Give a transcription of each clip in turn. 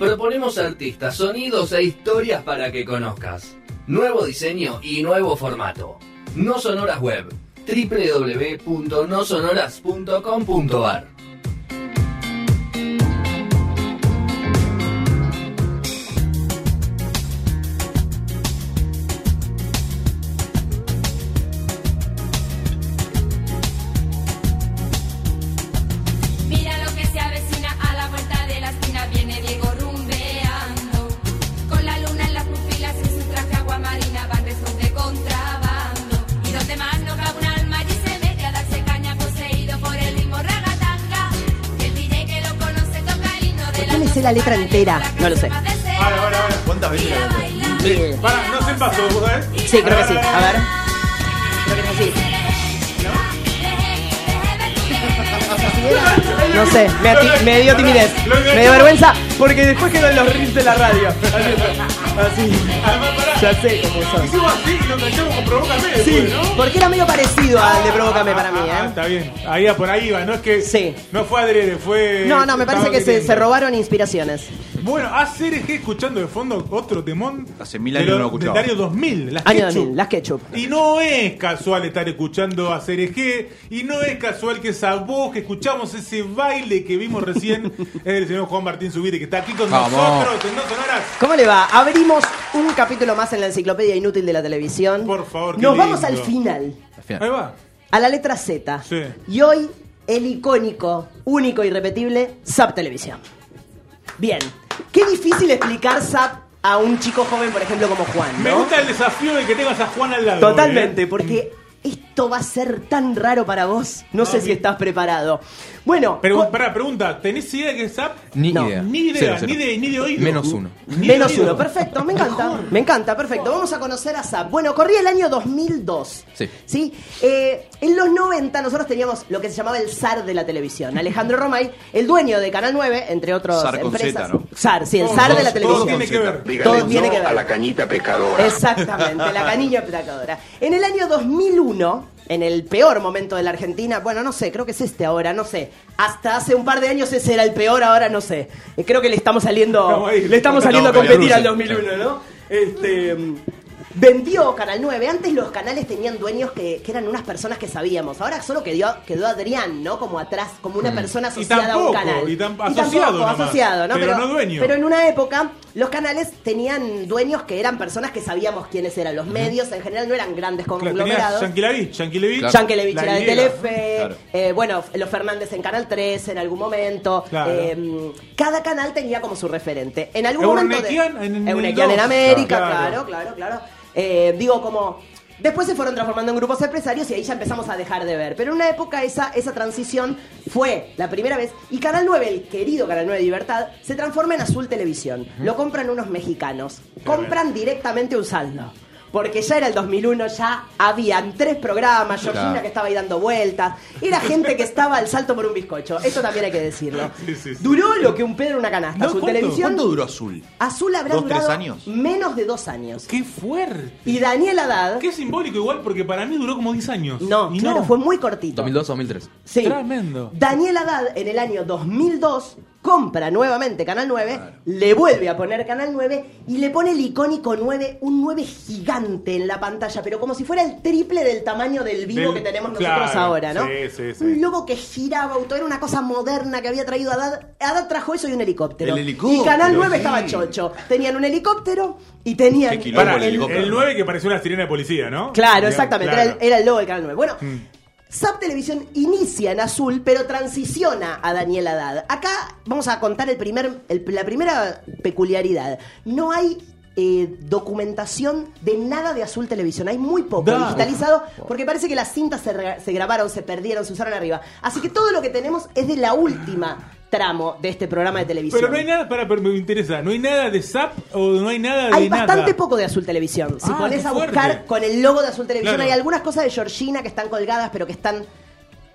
Proponemos artistas, sonidos e historias para que conozcas. Nuevo diseño y nuevo formato. No Sonoras Web. www.nosonoras.com.ar No lo sé. Ahora, ahora, ahora. ¿Cuántas veces? Sí, Para, no se pasó, ¿vos sabés? Sí, creo que sí. A ver. Creo que así. No sé, me, ati- me dio timidez. Me dio vergüenza porque después quedó en los reels de la radio. Así. Ya sé cómo son. Hicimos así y lo enganchamos con Provócame después, Sí, ¿no? porque era medio parecido al de Provócame para mí, Ah, ¿eh? está bien. Ahí por ahí va, no es que. Sí. No fue adrede, fue. No, no, me parece que se robaron inspiraciones. Bueno, ACRG escuchando de fondo otro temón. Hace mil años no lo escuchaba. Del año 2000. Las Año Ketchup. 2000, las ketchup. Y no es casual estar escuchando a CRG y no es casual que esa voz que escuchamos, ese baile que vimos recién, es del señor Juan Martín Zubiri, que está aquí con Vamos. nosotros en No Sonoras. ¿Cómo le va? Abrimos un capítulo más en la enciclopedia inútil de la televisión. Por favor, qué Nos vamos al final, Al final. Ahí va. a la letra Z. Sí. Y hoy, el icónico, único y irrepetible, Zap Televisión. Bien. Qué difícil explicar Zap a un chico joven, por ejemplo, como Juan. Me gusta el desafío de que tengas a Juan al lado. Totalmente, ¿eh? porque esto va a ser tan raro para vos. No sé No, si estás preparado. Bueno, Pero, pará, pregunta, ¿tenés idea de qué es SAP? Ni No. idea. Ni idea, Cero, cero. ni de, ni de oído. Menos uno. Ni menos uno, perfecto, me encanta. Me encanta, perfecto. Vamos a conocer a Zap. Bueno, corría el año 2002. Sí. Eh, en los 90 nosotros teníamos lo que se llamaba el zar de la televisión. Alejandro Romay, el dueño de Canal 9, entre con empresas. Z, ¿no? Zar, sí, el Todo- zar de la todo televisión. tiene que ver. Todo tiene no que ver. a la cañita pescadora. Exactamente, la canilla petacadora. En el año 2001, en el peor momento de la Argentina, bueno, no sé, creo que es este ahora, no sé. Hasta hace un par de años ese era el peor, ahora no sé. Eh, Creo que le estamos saliendo, ahí. le estamos saliendo a competir al 2001, ¿no? Este mm, vendió Canal 9. Antes los canales tenían dueños que, que eran unas personas que sabíamos. Ahora solo quedó, quedó Adrián, ¿no? Como atrás, como una persona Mm. Y asociada a un tampoco, canal. y asociado nomás, asociado, ¿no? pero no dueño. Pero en una época los canales tenían dueños que eran personas que sabíamos quiénes eran. Los medios en general no eran grandes conglomerados. Yankelevich La era de. Telefe, Claro. eh, bueno, los Fernández en Canal 3 en algún momento. Claro. eh, cada canal tenía como su referente. En algún Eurnequian momento. de- en- en en dos. América, Claro. claro, claro, claro. Eh, digo, como. Después se fueron transformando en grupos empresarios y ahí ya empezamos a dejar de ver. Pero en una época esa, esa transición fue la primera vez. Y Canal 9, el querido Canal 9 Libertad, se transforma en Azul Televisión. Lo compran unos mexicanos. Compran directamente un saldo. Porque ya era el 2001, ya habían tres programas, Georgina Claro. que estaba ahí dando vueltas, era gente que estaba al salto por un bizcocho, esto también hay que decirlo. Sí, sí, sí. Duró lo que un pedo en una canasta, No, Azul ¿cuánto? Televisión. ¿Cuánto duró Azul? Azul habrá ¿Dos, tres años? menos de dos años. Qué fuerte. Y Daniel Haddad, Qué simbólico igual, porque para mí duró como 10 años. no, Y claro, fue muy cortito. 2002-2003. Sí. Tremendo. Daniel Haddad en el año 2002 compra nuevamente Canal 9, le vuelve a poner Canal 9 y le pone el icónico 9, un 9 gigante en la pantalla, pero como si fuera el triple del tamaño del vivo Del- que tenemos nosotros claro, ahora, ¿no? sí, sí, sí. Un logo que giraba, auto, era una cosa moderna que había traído Haddad. Haddad trajo eso y un helicóptero. El helicóptero, Y Canal 9 sí. estaba chocho. Tenían un helicóptero y tenían... Para, el el, helicóptero. el 9 que pareció una sirena de policía, ¿no? Claro, exactamente. claro. Era, el, era el logo del Canal 9. Bueno, Mm. Zap Televisión inicia en azul, pero transiciona a Daniel Haddad. Acá vamos a contar el primer, la primera peculiaridad. No hay eh, documentación de nada de Azul Televisión. Hay muy poco Da. digitalizado porque parece que las cintas se, grabaron, se perdieron, se usaron arriba. Así que todo lo que tenemos es de la última tramo de este programa de televisión. Pero no hay nada, para, pero me interesa, ¿no hay nada de SAP o no hay nada de Hay nada? bastante poco de Azul Televisión. Si Ah, pones a fuerte. buscar con el logo de Azul Televisión, Claro. hay algunas cosas de Georgina que están colgadas, pero que están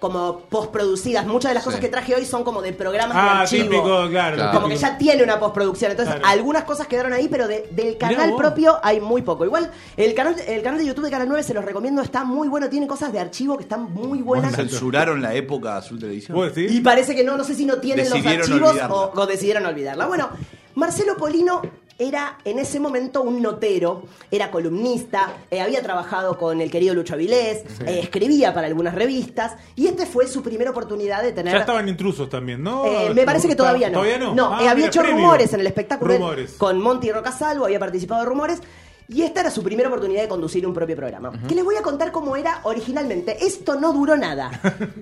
como postproducidas. Muchas de las cosas que traje hoy son como de programas de Ah, archivo. típico, claro. Claro. Como que ya tiene una postproducción. Entonces, Claro. algunas cosas quedaron ahí, pero de- del canal propio hay muy poco. Igual, el canal, el canal de YouTube de Canal 9 se los recomiendo, está muy bueno, tiene cosas de archivo que están muy buenas. ¿Censuraron la época Azul Televisión? Y parece que no, no sé si no tienen los archivos o decidieron olvidarla. Bueno, Marcelo Polino era en ese momento un notero, era columnista, eh, había trabajado con el querido Lucho Avilés, eh, escribía para algunas revistas y esta fue su primera oportunidad de tener... Ya estaban intrusos también, ¿no? Eh, me parece que todavía no. ¿Todavía no? No, Ah, había mira, hecho previo. rumores en el espectáculo Rumores. con Monty Rocasalvo, había participado de rumores. Y esta era su primera oportunidad de conducir un propio programa. Que les voy a contar cómo era originalmente. Esto no duró nada,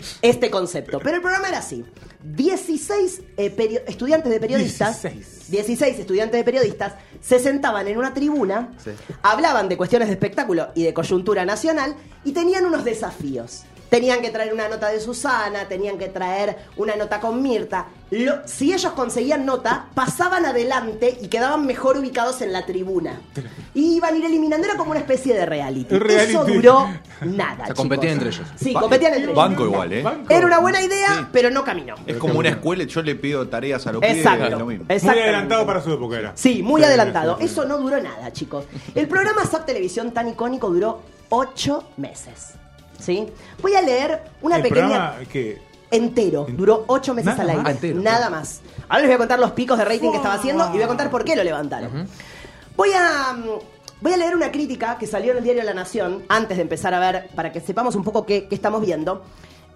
este concepto. Pero el programa era así. 16 eh, estudiantes de periodistas, 16. 16 estudiantes de periodistas, se sentaban en una tribuna, Sí. hablaban de cuestiones de espectáculo y de coyuntura nacional y tenían unos desafíos. Tenían que traer una nota de Susana, tenían que traer una nota con Mirta. Lo- si ellos conseguían nota, pasaban adelante y quedaban mejor ubicados en la tribuna. Y iban a ir eliminando, era como una especie de reality. Eso duró nada. Se competían entre ellos. Sí, Ba- competían entre ellos. Banco igual, ¿eh? Banco. Era una buena idea, Sí. pero no caminó. Es como una escuela, yo le pido tareas a los Exacto. lo mismo. Muy adelantado para su época era. Sí, muy Sí, adelantado. sí. Eso no duró nada, chicos. El programa SAP Televisión tan icónico duró ocho meses. ¿Sí? Voy a leer una el pequeña. que Entero. Duró ocho meses Nada al aire. más. Ah, entero. Nada más. Ahora les voy a contar los picos de rating que estaba haciendo y voy a contar por qué lo levantaron. Voy a. mm, Voy a leer una crítica que salió en el diario La Nación antes de empezar a ver, para que sepamos un poco qué, qué estamos viendo.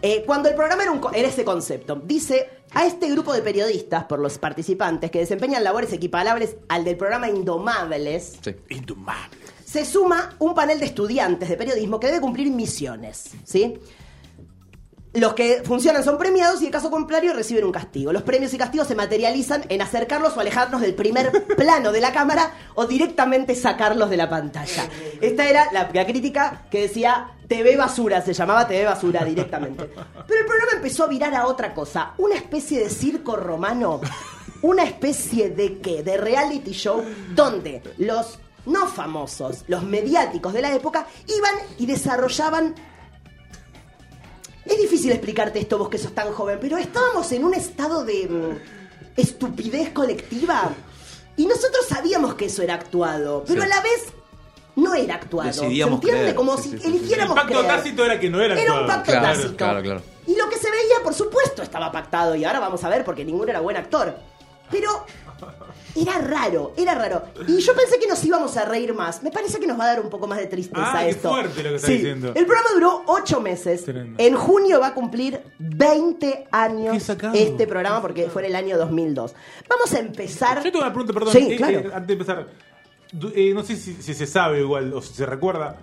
Eh, cuando el programa era, un co- era ese concepto, dice a este grupo de periodistas, por los participantes, que desempeñan labores equiparables al del programa Indomables, Sí. indomable. Se suma un panel de estudiantes de periodismo que debe cumplir misiones, ¿sí? Los que funcionan son premiados y en caso contrario reciben un castigo. Los premios y castigos se materializan en acercarlos o alejarnos del primer plano de la cámara o directamente sacarlos de la pantalla. Esta era la, la crítica que decía TV basura, se llamaba TV basura directamente. Pero el programa empezó a virar a otra cosa, una especie de circo romano, una especie de qué, de reality show donde los no famosos, los mediáticos de la época iban y desarrollaban es difícil explicarte esto vos que sos tan joven, pero estábamos en un estado de mm, estupidez colectiva y nosotros sabíamos que eso era actuado, pero Sí. a la vez no era actuado. Decidíamos ¿Se entiende? creer. Como Sí, si sí, sí, sí. El eligiéramos pacto creer. tácito era que no era Era un pacto Claro, tácito. claro, claro. Y lo que se veía, por supuesto, estaba pactado. Y ahora vamos a ver porque ninguno era buen actor. Pero era raro, era raro. Y yo pensé que nos íbamos a reír más. Me parece que nos va a dar un poco más de tristeza Ah, qué esto. fuerte lo que estás Sí. diciendo. El programa duró ocho meses. Tremendo. En junio va a cumplir 20 Qué años este programa porque fue en el año 2002. Vamos a empezar. Yo tengo una pregunta, perdón. Sí, eh, claro. eh, antes de empezar. Eh, no sé si, si se sabe igual o si se recuerda.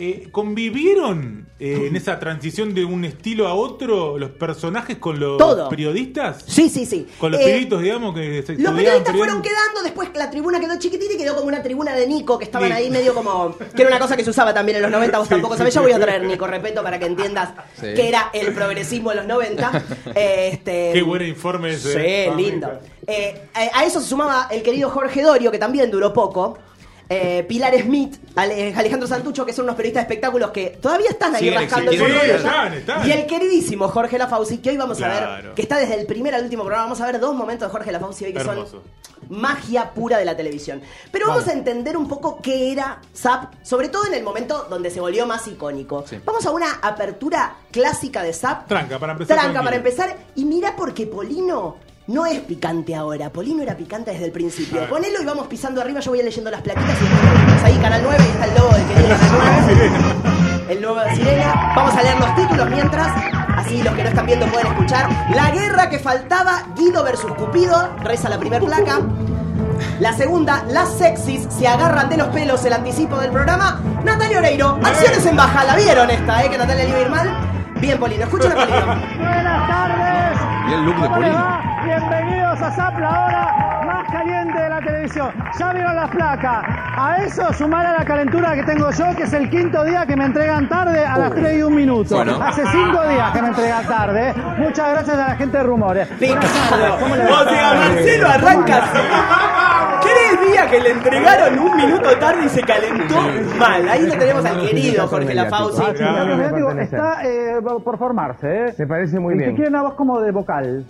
Eh, ¿Convivieron eh, en esa transición de un estilo a otro los personajes con los Todo. periodistas? Sí, sí, sí. Con los Eh, pibitos, digamos, que se Los periodistas fueron quedando, después la tribuna quedó chiquitita y quedó como una tribuna de Nico, que estaban Sí. ahí medio como... Que era una cosa que se usaba también en los 90, vos Sí, tampoco sí, sabés. Yo voy a traer Nico, respeto, para que entiendas Sí. que era el progresismo de los 90. Este, Qué buen informe ese. Sí, lindo. Eh, eh, a eso se sumaba el querido Jorge Dorio, que también duró poco. Eh, Pilar Smith, Ale- Alejandro Santucho, que son unos periodistas de espectáculos que todavía están ahí Siguen rascando el existiendo. polvo de Sí, ella. están, están. Y el queridísimo Jorge Lafauci, que hoy vamos a ver, Claro. que está desde el primer al último programa. Vamos a ver dos momentos de Jorge Lafauci hoy que Hermoso. son magia pura de la televisión. Pero vamos Vamos. a entender un poco qué era Zap, sobre todo en el momento donde se volvió más icónico. Sí. Vamos a una apertura clásica de Zap. Tranca, para empezar Tranca, tranquilo. para empezar. Y mira porque Polino no es picante ahora. Polino era picante desde el principio. Ponelo y vamos pisando arriba. Yo voy leyendo las plaquitas y después ahí Canal 9 y está el logo del querido Canal 9. El nuevo de Sirena. Vamos a leer los títulos mientras. Así los que no están viendo pueden escuchar. La guerra que faltaba, Guido versus Cupido. Reza la primer placa. La segunda, las sexys se agarran de los pelos, el anticipo del programa. Natalia Oreiro, acciones en baja, la vieron esta, ¿eh? Que Natalia le iba a ir mal. Bien, Polino, escuchen a Polino. Buenas tardes. Y el look de ¿Cómo les Polino. Bienvenidos a ZAP, la hora más caliente de la televisión. Ya vieron las placas. A eso sumar a la calentura que tengo yo, que es el quinto día que me entregan tarde a las 3 y un minuto. Bueno. Hace cinco días que me entregan tarde. Muchas gracias a la gente de Rumores. Buenas tardes, Picado. ¿cómo les O sea, Marcelo arranca así. ¿Querés día que le entregaron un minuto tarde y se calentó mal. Ahí lo tenemos al querido Jorge Lafauci. Ah, está eh, por formarse, ¿eh? Me parece muy bien. quiere una voz como de vocal.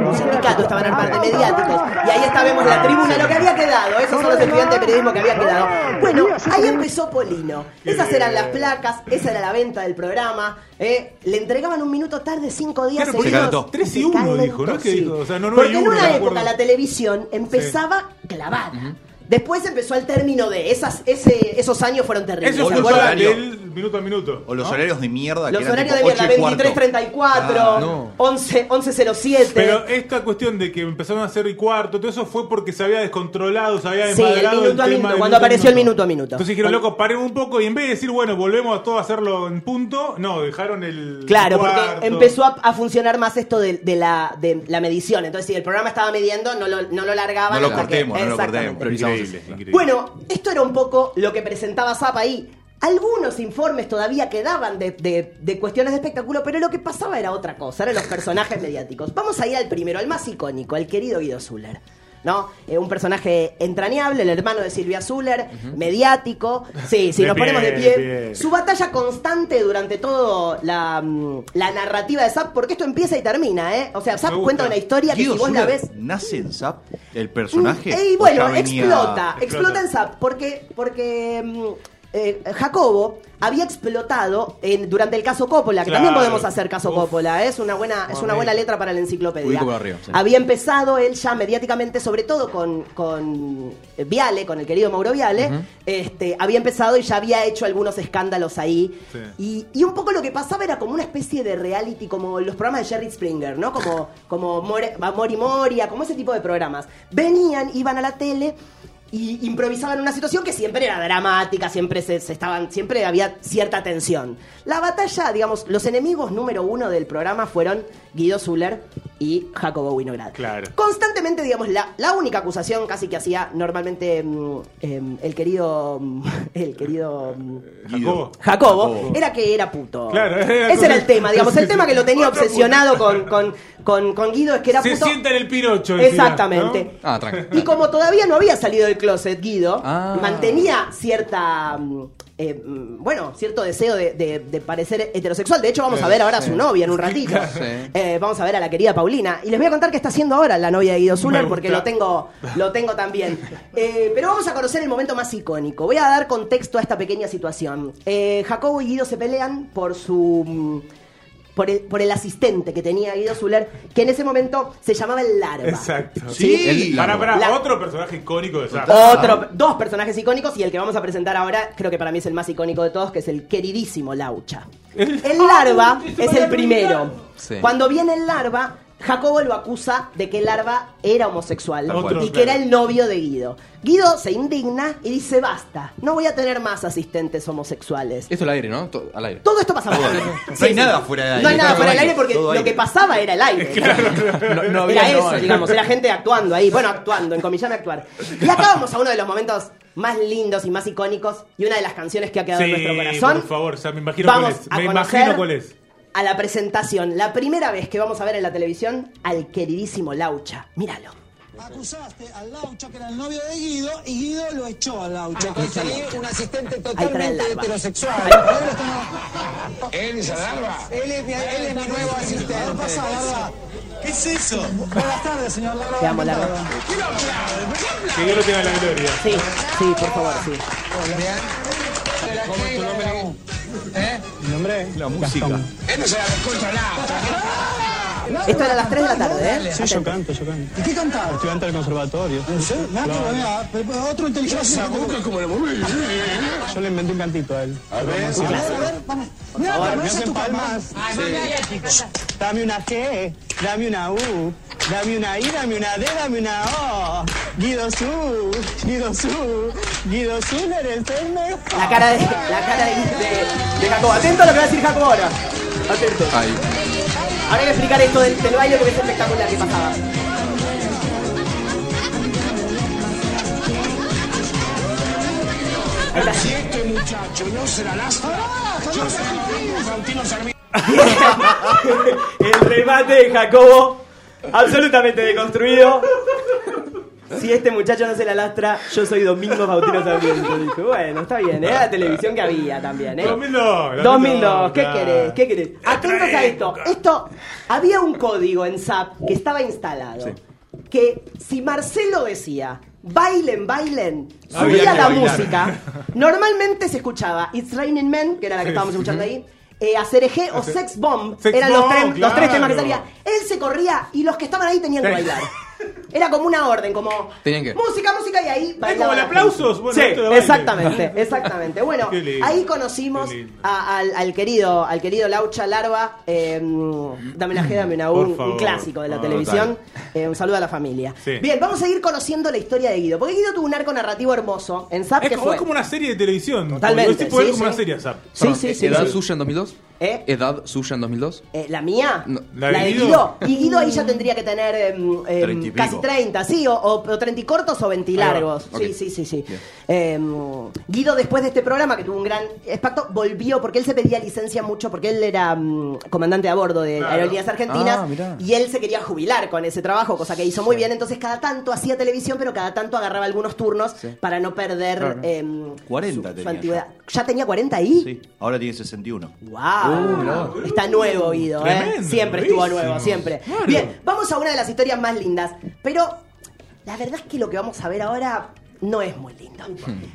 Los sindicatos estaban armando mediáticos. Y ahí está, vemos la tribuna, lo que había quedado. Esos son los estudiantes de periodismo que había quedado. Bueno, ahí empezó Polino. Esas eran las placas, esa era la venta del programa. ¿eh? Le entregaban un minuto tarde, cinco días Claro, seguidos. calentó. Tres y Se uno calentó, dijo, ¿no? Sí. dijo, o sea, no, no Porque hay en una época acuerdo. la televisión empezaba clavada. Después empezó el término de esas, ese, esos años fueron terribles. Horarios. Minuto a minuto. O los ¿no? horarios de mierda Los que eran horarios de tipo mierda, 8 y cuarto. 23.34, Ah, no. 11, 11.07. Pero esta cuestión de que empezaron a hacer y cuarto, todo eso fue porque se había descontrolado, se había Sí, el minuto a tema minuto, cuando apareció el minuto a minuto. Entonces dijeron, loco, paremos un poco y en vez de decir, bueno, volvemos a todo a hacerlo en punto, no, dejaron el. Claro, cuarto. porque empezó a, a funcionar más esto de, de la, de la medición. Entonces, si el programa estaba midiendo, no lo, no lo largaban. No lo hasta que- cortemos, no lo cortemos. Increíble, increíble. Bueno, esto era un poco lo que presentaba Zap ahí. Algunos informes todavía quedaban de, de- de cuestiones de espectáculo, pero lo que pasaba era otra cosa, eran los personajes mediáticos. Vamos a ir al primero, al más icónico, al querido Guido Zuller. ¿No? Eh, un personaje entrañable, el hermano de Silvia Zuller, mediático. Sí, si De nos pie, ponemos de de pie. pie. Su batalla constante durante toda la, mm, la narrativa de Zap, porque esto empieza y termina, ¿eh? O sea, Zap cuenta una historia que si vos la ves. nace en Zap, el personaje. Mm, Y o bueno, venía- explota, explota Explota. en SAP, porque, porque mm, eh, Jacobo había explotado en, durante el caso Coppola, que también podemos hacer caso Uf. Coppola, ¿eh? es una buena, es una buena letra para la enciclopedia. Sí. Había empezado él ya mediáticamente, sobre todo con, con Viale, con el querido Mauro Viale, este, había empezado y ya había hecho algunos escándalos ahí. Sí. Y, y un poco lo que pasaba era como una especie de reality, como los programas de Jerry Springer, ¿no? Como, como More- Mori Moria, como ese tipo de programas. Venían, iban a la tele y improvisaban una situación que siempre era dramática, siempre se, se estaban, siempre había cierta tensión. La batalla, digamos, los enemigos número uno del programa fueron Guido Zuller y Jacobo Winograd. Claro. Constantemente, digamos, la, la única acusación casi que hacía normalmente mm, em, el querido mm, el querido mm, Jacobo. Jacobo, Jacobo. era que era puto. Claro, era Ese era el tema, digamos, el Sí, tema sí. que lo tenía obsesionado con, con, con, con Guido es que era Se puto. sienta en el Pinocho. Exactamente. Ah, tranquilo. Y como todavía no había salido del closet Guido, Ah. mantenía cierta. mm, eh, mm, bueno, cierto deseo de, de- de parecer heterosexual. De hecho, vamos a ver ahora a su novia en un ratito. Eh, vamos a ver a la querida Paulina. Y les voy a contar qué está haciendo ahora la novia de Guido Zuller, porque lo tengo, lo tengo también. Eh, pero vamos a conocer el momento más icónico. Voy a dar contexto a esta pequeña situación. Eh, Jacobo y Guido se pelean por su. Por el, por el asistente que tenía Guido Zuller, que en ese momento se llamaba el Larva. Exacto. Sí, El- Para, para, La- otro personaje icónico de Zap. Otro, dos personajes icónicos y el que vamos a presentar ahora, creo que para mí es el más icónico de todos, que es el queridísimo Laucha. El- larva ¡Ay, se es el primero. Sí. Cuando viene el larva, Jacobo lo acusa de que larva era homosexual Otro, y que claro. era el novio de Guido. Guido se indigna y dice, basta, no voy a tener más asistentes homosexuales. Esto al aire, ¿no? To- Al aire. Todo esto pasaba al aire. No hay nada fuera del aire. No hay nada Todo fuera del aire, porque todo lo aire. que pasaba era el aire. No, no había era no eso, hay. digamos, era gente actuando ahí. Bueno, actuando, en comillón actuar. Y acá vamos a uno de los momentos más lindos y más icónicos y una de las canciones que ha quedado en nuestro corazón. por favor, o sea, me imagino Vamos cuál es. a Me imagino cuál es. A la presentación, la primera vez que vamos a ver en la televisión al queridísimo Laucha. Míralo. Acusaste al Laucha, que era el novio de Guido, y Guido lo echó al Laucha. Conseguí un asistente totalmente heterosexual. ¿Él es larva? Él es mi, él es mi nuevo asistente. ¿Qué pasa, Larva? ¿Qué es eso? Buenas tardes, señor Larva. Te amo, Larva. Que Dios lo tenga en la gloria. Sí, sí, por favor, sí. ¿Cómo es tu nombre? ¿Eh? Mi nombre es La música. Él no se la recontra nada. Esto era a las 3 de la tarde, ¿eh? Sí, yo canto, yo canto. ¿Y qué cantaba? Estudiante del conservatorio. ¿En serio? Mirá, pero mira, pero otro inteligente. Esa boca como la moví. Yo le inventé un cantito a él. A ver, A ver, a ver, vamos. Mira, me hacen palmas. Dame una G, dame una U, dame una I, dame una D, dame una O. Guido Su, Guido Su, Guido Su, eres el mejor. La cara de, la cara de, de, de Jacobo. Atento a lo que va a decir Jacobo ahora. Atento. Ahí. Ahora hay que explicar esto del, del baile porque es espectacular que pasaba. Este muchacho no se la lastra, yo soy Fantino Sarmiento. El remate de Jacobo, absolutamente deconstruido. Si este muchacho no se la lastra, yo soy Domingo Faustino Sarmiento. Dije, bueno, está bien, era la televisión que había también, ¿eh? 2002. 2002, ¿qué querés? ¿Qué querés? Atentos a esto. Esto, había un código en SAP que estaba instalado. Que si Marcelo decía, bailen, bailen, subía la bailar. música, normalmente se escuchaba It's Raining Men, que era la que estábamos escuchando ahí. Eh, Acereje o Sex Bomb Sex eran los, tres, los tres temas que salían. Él se corría y los que estaban ahí tenían que bailar. Era como una orden, como Tenían que- música, música y ahí bailaba como el la aplausos, bueno, sí, esto de baile. exactamente, exactamente. Bueno, Qué lindo, ahí conocimos qué lindo. a- al, al querido, al querido Laucha Larva, eh, dame una G, dame una U, Por un, favor. clásico de la Ah, televisión. Eh, un saludo a la familia. Sí. Bien, vamos a ir conociendo la historia de Guido, porque Guido tuvo un arco narrativo hermoso en SAP Es que como, fue. es como una serie de televisión. Totalmente, Este poder sí, como una sí. serie, Zap. Sí, Perdón, sí, sí. ¿Edad sí. suya en 2002? ¿Eh? ¿Edad suya en 2002? Eh, ¿La mía? No. ¿La La, de Guido? Guido. Y Guido ahí ya tendría que tener em, em, casi 30, sí, o, o, o 30 y cortos o 20 y Ahí va. largos. Sí, sí, sí, sí. Em, Guido, después de este programa, que tuvo un gran impacto, volvió porque él se pedía licencia mucho, porque él era comandante a bordo de Claro. Aerolíneas Argentinas, Ah, y él se quería jubilar con ese trabajo, cosa que hizo muy bien. Entonces, cada tanto hacía televisión, pero cada tanto agarraba algunos turnos para no perder Claro. em, 40 su- antigüedad. ¿Ya tenía 40 ahí? Sí, ahora tiene 61. ¡Wow! Está nuevo, Guido, ¿eh? Tremendo, Siempre estuvo buenísimo. nuevo, siempre. Claro. Bien, vamos a una de las historias más lindas. Pero la verdad es que lo que vamos a ver ahora no es muy lindo.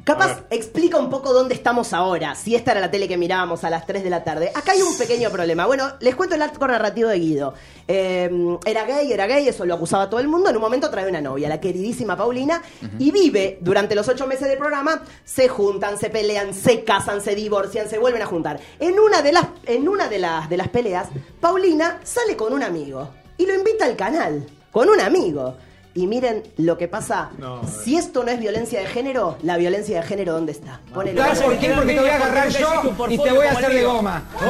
Capaz explica un poco dónde estamos ahora. Si esta era la tele que mirábamos a las 3 de la tarde. Acá hay un pequeño problema. Bueno, les cuento el arco narrativo de Guido. Eh, era gay, era gay, eso lo acusaba todo el mundo. En un momento trae una novia, la queridísima Paulina, y vive durante los ocho meses del programa. Se juntan, se pelean, se casan, se divorcian, se vuelven a juntar. En una de las, en una de las, de las peleas, Paulina sale con un amigo y lo invita al canal, con un amigo. Y miren lo que pasa. No, si esto no es violencia de género, la violencia de género, ¿dónde está? Ponelo. ¿Sabes por qué? Porque te voy a agarrar yo y te voy a hacer de goma. Ese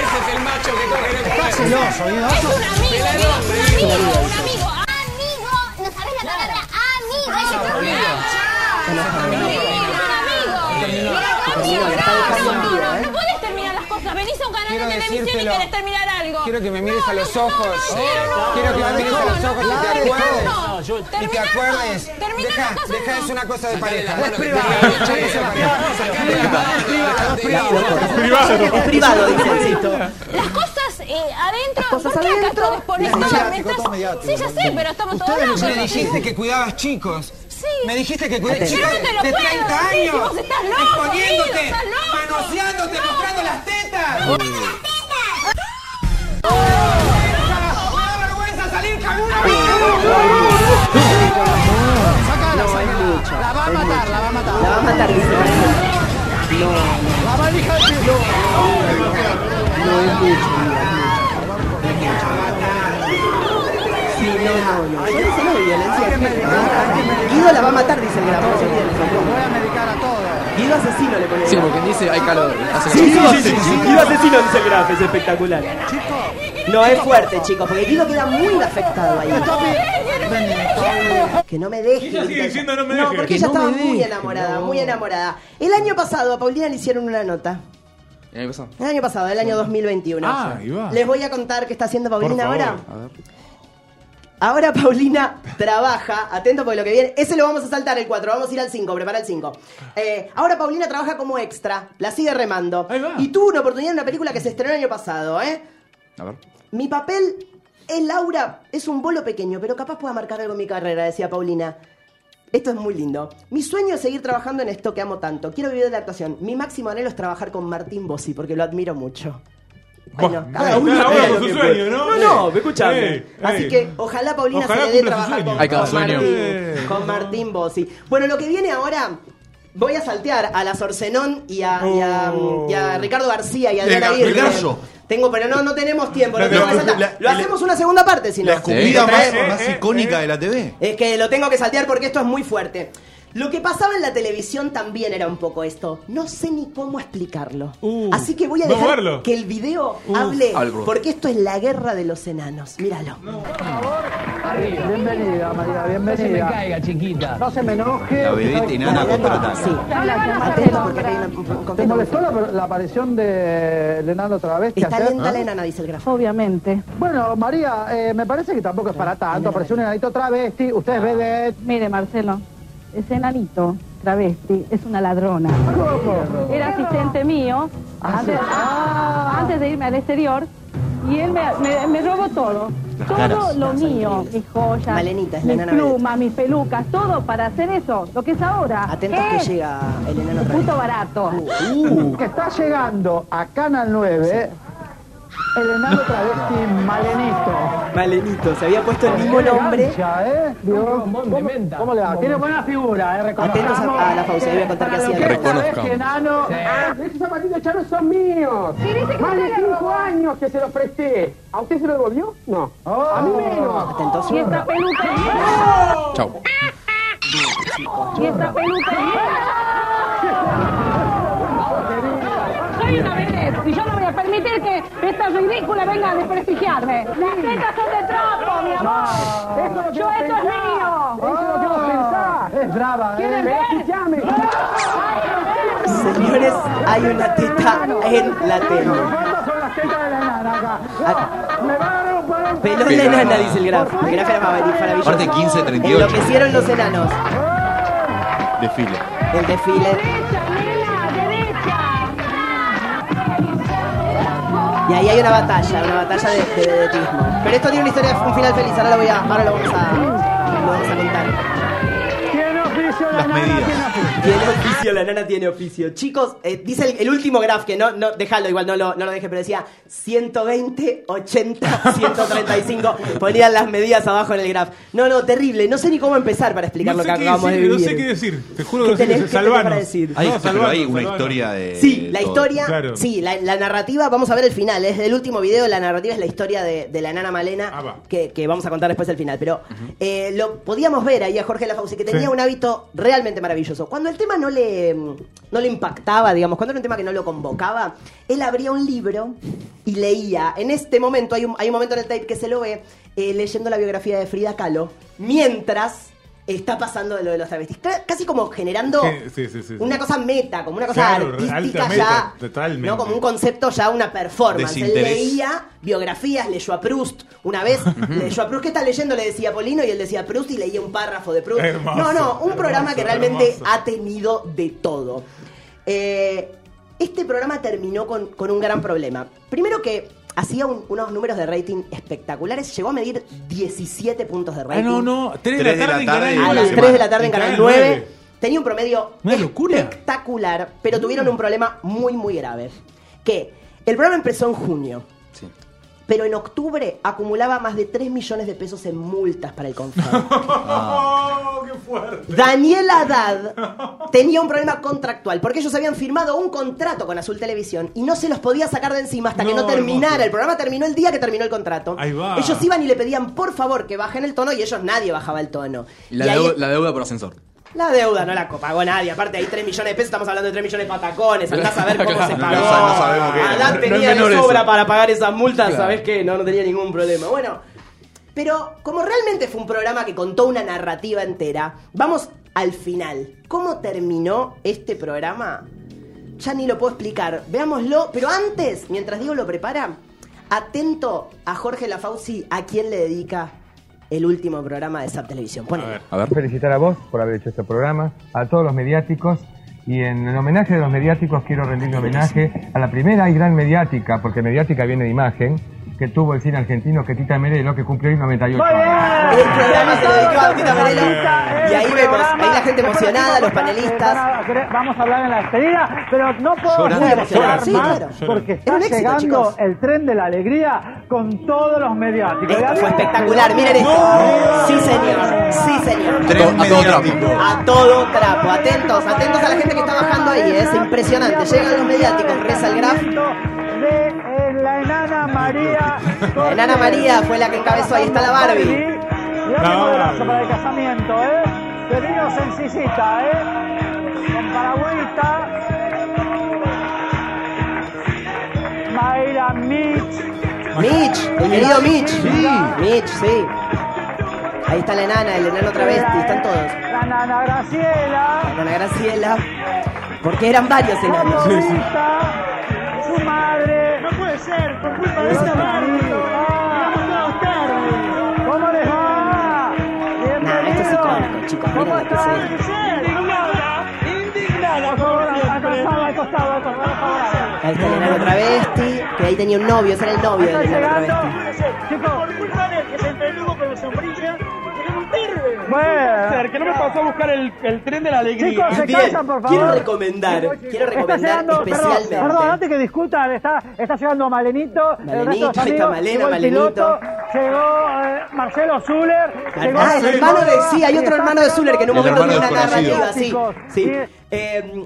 es el macho que el Estás celoso, Guido. Es un amigo, Guido, un amigo, un amigo. Amigo, no sabes la palabra amigo. Es un amigo. Está dejando en vivo, ¿eh? Venís a un canal Quiero de televisión y querés terminar algo. Quiero que me mires No, a los no, ojos. no, no, Quiero que me no, mires a los ojos no, y te no, acuerdes. Deja, deja, es una cosa de pareja. es privado. Es privado. Es privado. Las cosas eh, adentro. cosas ¿por qué acá adentro? todos por. Sí, ya sé, pero estamos todos Ustedes locos. me dijiste que cuidabas chicos. Me dijiste que Atento. chicos Yo no te lo de puedo 30 decir, años. vos estás loco, exponiéndote, Guido, estás loco. manoseándote, No. mostrando las tetas. Me da vergüenza salir caminando. No, es mucho. La va a matar, la va a matar. La va a matar. No, La valija de no es mucho. No, no, no. Yo dice no, de. Guido la va a matar, dice el no eso. voy a medicar a todos. Guido asesino le pone. el Sí, grafo. porque dice hay calor. Sí, sí, sí, Guido asesino dice el grafo, es espectacular. No, es fuerte, chicos, porque Guido queda muy afectado ahí. Que no me deje. Ella sigue diciendo no me No, deje. porque Que ella no estaba muy enamorada, no. muy enamorada. El año pasado a Paulina le hicieron una nota. ¿El año pasado? El año pasado, el año 2021. Ah. Les voy a contar qué está haciendo Paulina Por favor. ahora. A ver. Ahora Paulina trabaja, atento porque lo que viene, ese lo vamos a saltar el 4, vamos a ir al 5, prepara el 5. Eh, ahora Paulina trabaja como extra, la sigue remando. Ahí va. Y tuvo una oportunidad en una película que se estrenó el año pasado, ¿eh? A ver. Mi papel es Laura, es un bolo pequeño, pero capaz pueda marcar algo en mi carrera, decía Paulina. Esto es muy lindo. Mi sueño es seguir trabajando en esto que amo tanto. Quiero vivir de la actuación. Mi máximo anhelo es trabajar con Martín Bossi, porque lo admiro mucho. Bueno, cada uno con su sueño. ¿no? No, no, escuchame. Ey, Así que ojalá Paulina Ojalá se le dé trabajar con, Hay cada con sueño. Martín, Eh. con Martín Bossi. Bueno, lo que viene ahora... Voy a saltear a la Sorcenón y a, y a- Oh. y a Ricardo García y a Adriana Aguirre. gallo. Tengo, pero no, no tenemos tiempo. Lo, La- tengo que la- saltar. la- Lo hacemos una segunda parte, si no. La escupida más, Eh, más eh, icónica eh. de la TV. Es que lo tengo que saltear porque esto es muy fuerte. Lo que pasaba en la televisión también era un poco esto. No sé ni cómo explicarlo. Uh, Así que voy a dejar que el video hable algo. porque esto es la guerra de los enanos. Míralo. Por favor, Bienvenida, María, bienvenida. No se me caiga, chiquita. No se me enoje. La vedette enana contraataca. Sí. ¿Te molestó la, la aparición de Lenano travesti Está ayer? lenta la enana, dice el grafo. Obviamente. Bueno, María, eh, me parece que tampoco es para tanto. Apareció un enanito travesti, usted es vedette. Mire, Marcelo, ese enanito travesti es una ladrona. Era asistente mío antes, ah, antes de irme al exterior y él me, me- me robó todo. Todo caras. lo mío, mis joyas, Malenita, es la mis plumas, mis pelucas, todo para hacer eso, lo que es ahora. Atentos es que llega el enano puto barato. Que está llegando a Canal 9 el enano travesti Malenito. Malenito, se había puesto el mismo nombre. ¿eh? Digo, ¿cómo, ¿Cómo le va? Tiene buena figura, ¿eh? Atentos a, a la pausa, voy a contar qué hacía el Reconozcamos. enano. Ah, esos zapatitos charos son míos. Más de cinco años que se los presté. ¿A usted se lo devolvió? No. a mí menos. Atentos. Y esta peluca Chau. y esta peluca Soy una vedette y yo no ridícula venga a desprestigiarme. Las tetas son de trapo, mi amor. Yo esto es mío. Eso es lo que vos pensás. Es brava, ¿eh? ¿Quieren ver? Escuchame. Señores, hay una teta en la tele. ¿Cuántas son las tetas de la enana acá? Me va a dar un palo. Pelón de enana, dice el grafo. El grafo era maravilloso. Aparte 15, 38. Enloquecieron los enanos. Desfile. El desfile. Y ahí hay una batalla, una batalla de, de. Pero esto tiene una historia, un final feliz. Ahora lo, voy a, ahora lo vamos a, lo a contar. Tiene oficio la Las medidas. tiene oficio. La nana tiene oficio. Chicos, eh, dice el, el último graph, que no, no, déjalo, igual no lo, no lo deje, pero decía 120, 80, 135. Ponían las medidas abajo en el graph. No, no, terrible. No sé ni cómo empezar para explicar No lo que acabamos de decir, vivir. no sé qué decir. Te juro ¿Qué que no sé qué tenés- decir. para? Hay, No, salvanos, hay una salvanos. historia de. Sí, la todo. historia, Claro. sí, la, la narrativa, vamos a ver el final, es del último video, la narrativa es la historia de, de la nana Malena, Ah, va. que, que vamos a contar después el final, pero eh, lo podíamos ver ahí a Jorge Lafauci, que tenía Sí. un hábito realmente maravilloso. Cuando el tema no le, no le impactaba, digamos, cuando era un tema que no lo convocaba, él abría un libro y leía. En este momento, hay un, hay un momento en el tape que se lo ve eh, leyendo la biografía de Frida Kahlo, mientras... Está pasando de lo de los travestis. Ca- Casi como generando Sí, sí, sí, sí, sí. una cosa meta, como una cosa Claro, artística ya. totalmente. ¿no? Como un concepto ya, una performance. Él leía biografías, leyó a Proust. Una vez leyó a Proust, ¿qué está leyendo? Le decía Polino y él decía Proust y leía un párrafo de Proust. Hermoso, no, no, un hermoso, programa que realmente hermoso. ha tenido de todo. Eh, este programa terminó con, con un gran problema. Primero que hacía un- unos números de rating espectaculares, llegó a medir 17 puntos de rating. Ah, no, no. 3 de Tres la tarde en Canal A Una las 9. 3 de la tarde en En Canal Canal 9. 9. Tenía un promedio Una locura. espectacular, pero tuvieron un problema muy, muy grave. Que el programa empezó en junio. Pero en octubre acumulaba más de 3 millones de pesos en multas para el Confed. ¡Oh, qué fuerte! Daniel Haddad tenía un problema contractual, porque ellos habían firmado un contrato con Azul Televisión y no se los podía sacar de encima hasta que No, terminara. hermoso. El programa terminó el día que terminó el contrato. Ahí va. Ellos iban y le pedían por favor que bajen el tono y ellos nadie bajaba el tono. Y la, Y ahí- deuda, la deuda por ascensor. La deuda no la pagó nadie. Aparte, hay 3 millones de pesos. Estamos hablando de 3 millones de patacones. Andás a ver cómo se pagó. no sab- no sabemos qué era. Haddad No es tenía de sobra eso. para pagar esas multas. Claro. ¿Sabés qué? No, no tenía ningún problema. Bueno, pero como realmente fue un programa que contó una narrativa entera, vamos al final. ¿Cómo terminó este programa? Ya ni lo puedo explicar. Veámoslo. Pero antes, mientras Diego lo prepara, atento a Jorge Lafauci, a quien le dedica el último programa de Sab Televisión. A ver. A ver. felicitar a vos por haber hecho este programa, a todos los mediáticos y en el homenaje de los mediáticos quiero rendirle homenaje a la primera y gran mediática, porque mediática viene de imagen, que tuvo el cine argentino, que Tita Merelo, que cumplió hoy 98 años. El programa se lo dedicó a Tita Merelo. Y ahí vemos, ahí la gente emocionada, los panelistas. Vamos a hablar en la despedida, pero no puedo hablar Sí, más claro. porque está éxito, llegando chicos. el tren de la alegría con todos los mediáticos. Esto fue espectacular, miren esto. Sí, señor. Sí, señor. Tren A todo mediático. A todo trapo. Atentos, atentos a la gente que está bajando ahí. Es impresionante. Llegan los mediáticos, reza el graf. La enana María. La enana María fue la que encabezó. Ahí está la Barbie. Y un modelazo para el casamiento, ¿eh? Vino sencillita, ¿eh? Con paragüita. Mayra Mitch. Mitch, el querido Mitch. Mitch, sí. Ahí está la enana, el enano travesti, están todos. La nana Graciela. La enana Graciela. Porque eran varios enanos. Su madre. No puede ser, por culpa de esta Barbie. Ah, Llegamos todos tarde. ¿Cómo. Indignada, indignada, Por costado. Ahí está el enano travesti, que ahí tenía un novio, ese era el novio enano llegando. travesti. Chicos, Por culpa de él, que se entretuvo con sirve. bueno. que no me pasó a buscar el, el tren de la alegría. Chicos, se Bien, callan, por favor. quiero recomendar, quiero Está recomendar llegando, perdón, especialmente. perdón, antes que discutan, está, está llegando Malenito, el Malenito, resto de los ahí está amigos, Malena, llegó el Malenito. piloto, llegó eh, Marcelo Zuller, llegó Ah, el hermano de, sí, hay otro hermano de Zuller que en un El momento tiene una narrativa, sí. sí. Sí. Eh,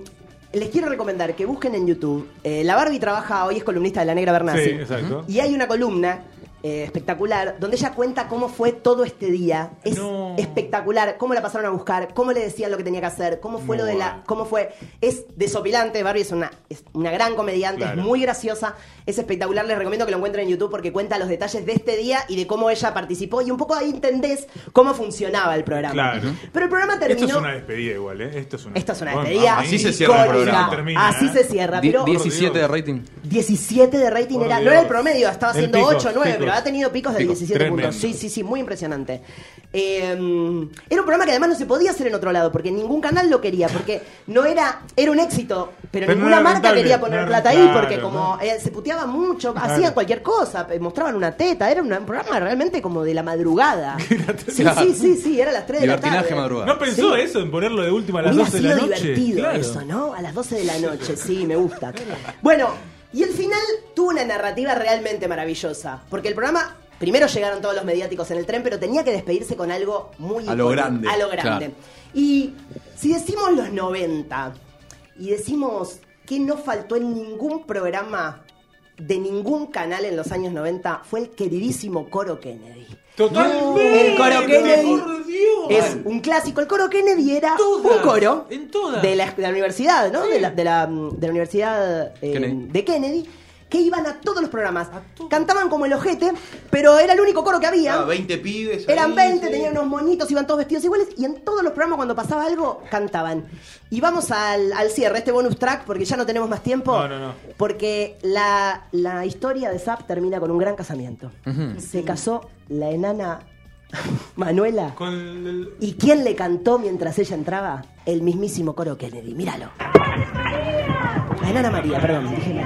les quiero recomendar que busquen en YouTube. eh, la Barbie trabaja hoy, es columnista de La Negra Bernasi. Sí, exacto. Y hay una columna eh, espectacular donde ella cuenta cómo fue todo este día. Es No. espectacular, cómo la pasaron a buscar, cómo le decían lo que tenía que hacer, cómo fue Muy lo de la. bueno. cómo fue. Es desopilante, Barbie es una, es una gran comediante, Claro. es muy graciosa, es espectacular. Les recomiendo que lo encuentren en YouTube porque cuenta los detalles de este día y de cómo ella participó. Y un poco ahí entendés cómo funcionaba el programa. Claro. Pero el programa terminó. Esto es una despedida igual, ¿eh? Esto es una, Esto es una Bueno, despedida. vamos, Así se cierra el icónica. programa. Termina, Así ¿eh? se cierra. Die- Pero 17 de rating. 17 de rating Por era. Dios. No era el promedio, estaba haciendo picos, 8 9, picos. Pero ha tenido picos de Picos, 17 tremendo. puntos. Sí, sí, sí, muy impresionante. Eh, era un programa que además no se podía hacer en otro lado, porque ningún canal lo quería, porque no era. Era un éxito, pero, ninguna marca rentable, quería poner no plata ahí, porque claro, como eh, se puteaba mucho, Claro. hacían cualquier cosa, mostraban una teta, era un programa realmente como de la madrugada. Sí, sí, sí, sí, era a las 3 de la tarde. Madrugada. ¿No pensó Sí. eso en ponerlo de última a las Hubiera 12 de la sido noche? divertido Claro. eso, ¿no? A las 12 de la noche, sí, me gusta. Bueno, y el final tuvo una narrativa realmente maravillosa. Porque el programa, primero llegaron todos los mediáticos en el tren, pero tenía que despedirse con algo muy... A lo grande. A lo grande. Claro. Y si decimos los 90 y decimos que no faltó en ningún programa de ningún canal en los años 90, fue el queridísimo Coro Kennedy. Totalmente. El coro Kennedy es un clásico. El coro Kennedy era Todas, un coro en todas. de la, de la universidad, ¿no? De, la, de, la, de la universidad eh, Kennedy. de Kennedy, que iban a todos los programas. Cantaban como el ojete, pero era el único coro que había. Ah, 20 pibes. Eran ahí, 20, sí. tenían unos monitos, iban todos vestidos iguales y en todos los programas cuando pasaba algo cantaban. Y vamos al, al cierre, este bonus track, porque ya no tenemos más tiempo. No, no, no. Porque la, la historia de Zap termina con un gran casamiento. Se casó la enana Manuela. Con el... ¿Y quién le cantó mientras ella entraba? El mismísimo coro Kennedy. Míralo. La enana María, perdón, dije.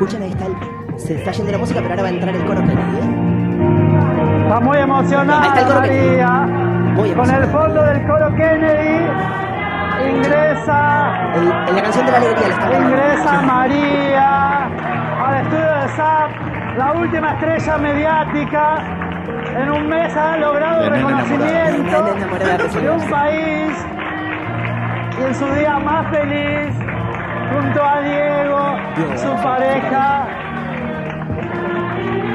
Escuchen, ahí está el... Se está yendo la música, pero ahora va a entrar el coro Kennedy. ¿eh? Está muy Ahí emocionada está el coro María. Muy Con el fondo del coro Kennedy ingresa, El- en la canción de la alegría le está ingresa María al estudio de SAP, la última estrella mediática. En un mes ha logrado reconocimiento de un país y en su día más feliz junto a Diego, su pareja.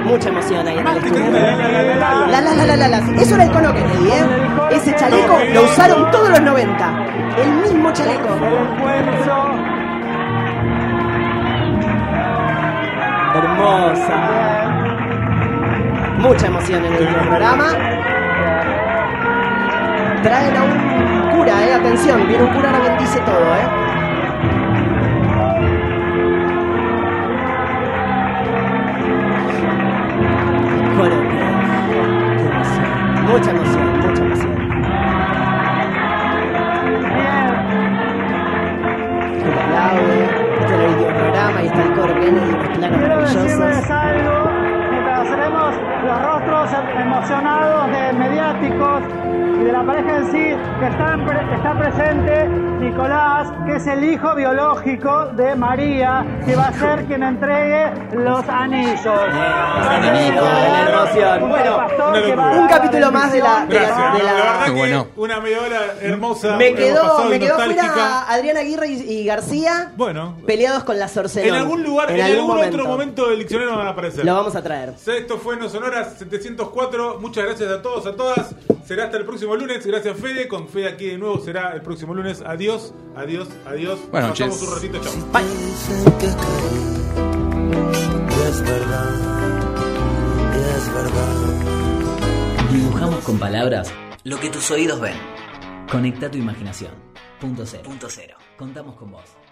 Mucha emoción ahí en el estudio. La, la, la, la, la. La. Eso era el coro Kennedy, ¿eh? Ese chaleco lo usaron todos los 90. El mismo chaleco. Hermosa. Mucha emoción en el programa. Traen a un cura, eh. Atención, viene un cura, ahora bendice todo, eh. Mucha emoción, mucha emoción. Le aplaude. Este es el videoprograma y está el coro Kennedy, unos planos Quiero maravillosos. Tenemos los rostros emocionados de mediáticos y de la pareja en sí que están pre- está presente Nicolás, que es el hijo biológico de María, que va a ser quien entregue los anillos. Nico, la emoción. Un Bueno, un capítulo más de la- de la- Gracias. de La, la- verdad que bueno. una media hora hermosa. Me quedó, me quedó fuera Adrián Aguirre y, y García Bueno, peleados con la Sorcelón. en algún lugar, en, algún otro momento del diccionario van a aparecer. Lo vamos a traer. Esto fue No Sonoras 704. Muchas gracias a todos, a todas. Será hasta el próximo lunes. Gracias, Fede. Con Fede aquí de nuevo será el próximo lunes. Adiós, adiós, adiós. Pasamos noches. un ratito. Chao. Es verdad, y es verdad. palabras lo que tus oídos ven. Conecta tu imaginación. Punto cero. Punto cero. Contamos con vos.